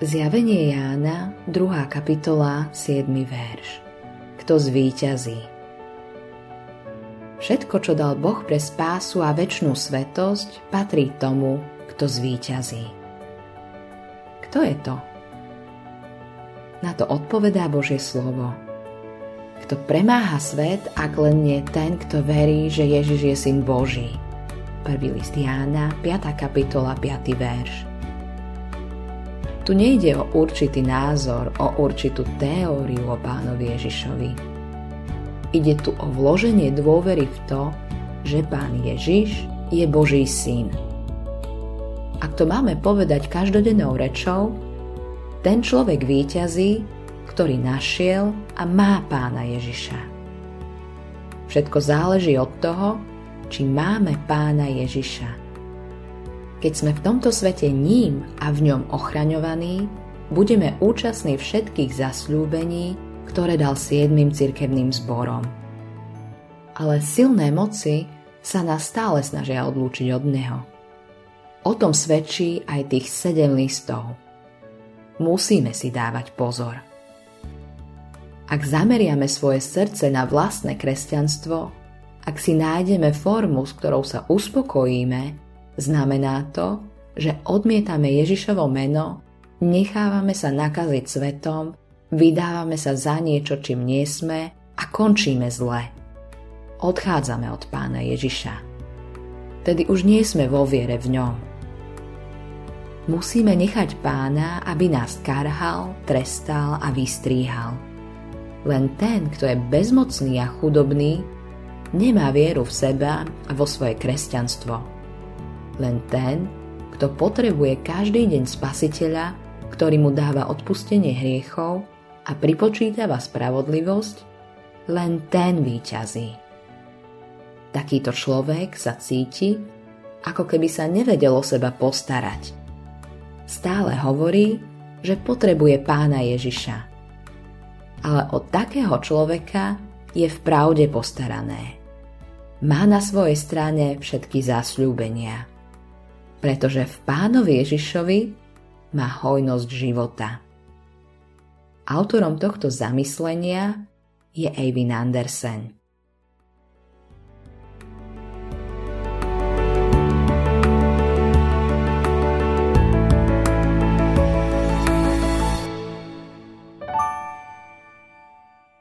Zjavenie Jána, 2. kapitola, 7. verš. Kto zvíťazí? Všetko, čo dal Boh pre spásu a väčšnú svetosť, patrí tomu, kto zvíťazí. Kto je to? Na to odpovedá Božie slovo. Kto premáha svet, ak len nie ten, kto verí, že Ježiš je syn Boží. 1. list Jána, 5. kapitola, 5. verš. Tu nejde o určitý názor, o určitú teóriu o pánovi Ježišovi. Ide tu o vloženie dôvery v to, že pán Ježiš je Boží syn. Ak to máme povedať každodennou rečou, ten človek víťazí, ktorý našiel a má pána Ježiša. Všetko záleží od toho, či máme pána Ježiša. Keď sme v tomto svete ním a v ňom ochraňovaní, budeme účastní všetkých zasľúbení, ktoré dal siedmým cirkevným zborom. Ale silné moci sa nás stále snažia odlúčiť od Neho. O tom svedčí aj tých sedem listov. Musíme si dávať pozor. Ak zameriame svoje srdce na vlastné kresťanstvo, ak si nájdeme formu, s ktorou sa uspokojíme, Znamená to, že odmietame Ježišovo meno, nechávame sa nakaziť svetom, vydávame sa za niečo, čím nie sme a končíme zle. Odchádzame od pána Ježiša. Tedy už nie sme vo viere v ňom. Musíme nechať pána, aby nás karhal, trestal a vystríhal. Len ten, kto je bezmocný a chudobný, nemá vieru v seba a vo svoje kresťanstvo len ten, kto potrebuje každý deň spasiteľa, ktorý mu dáva odpustenie hriechov a pripočítava spravodlivosť, len ten výťazí. Takýto človek sa cíti, ako keby sa nevedel o seba postarať. Stále hovorí, že potrebuje pána Ježiša. Ale od takého človeka je v pravde postarané. Má na svojej strane všetky zasľúbenia pretože v pánovi Ježišovi má hojnosť života. Autorom tohto zamyslenia je Eivin Andersen.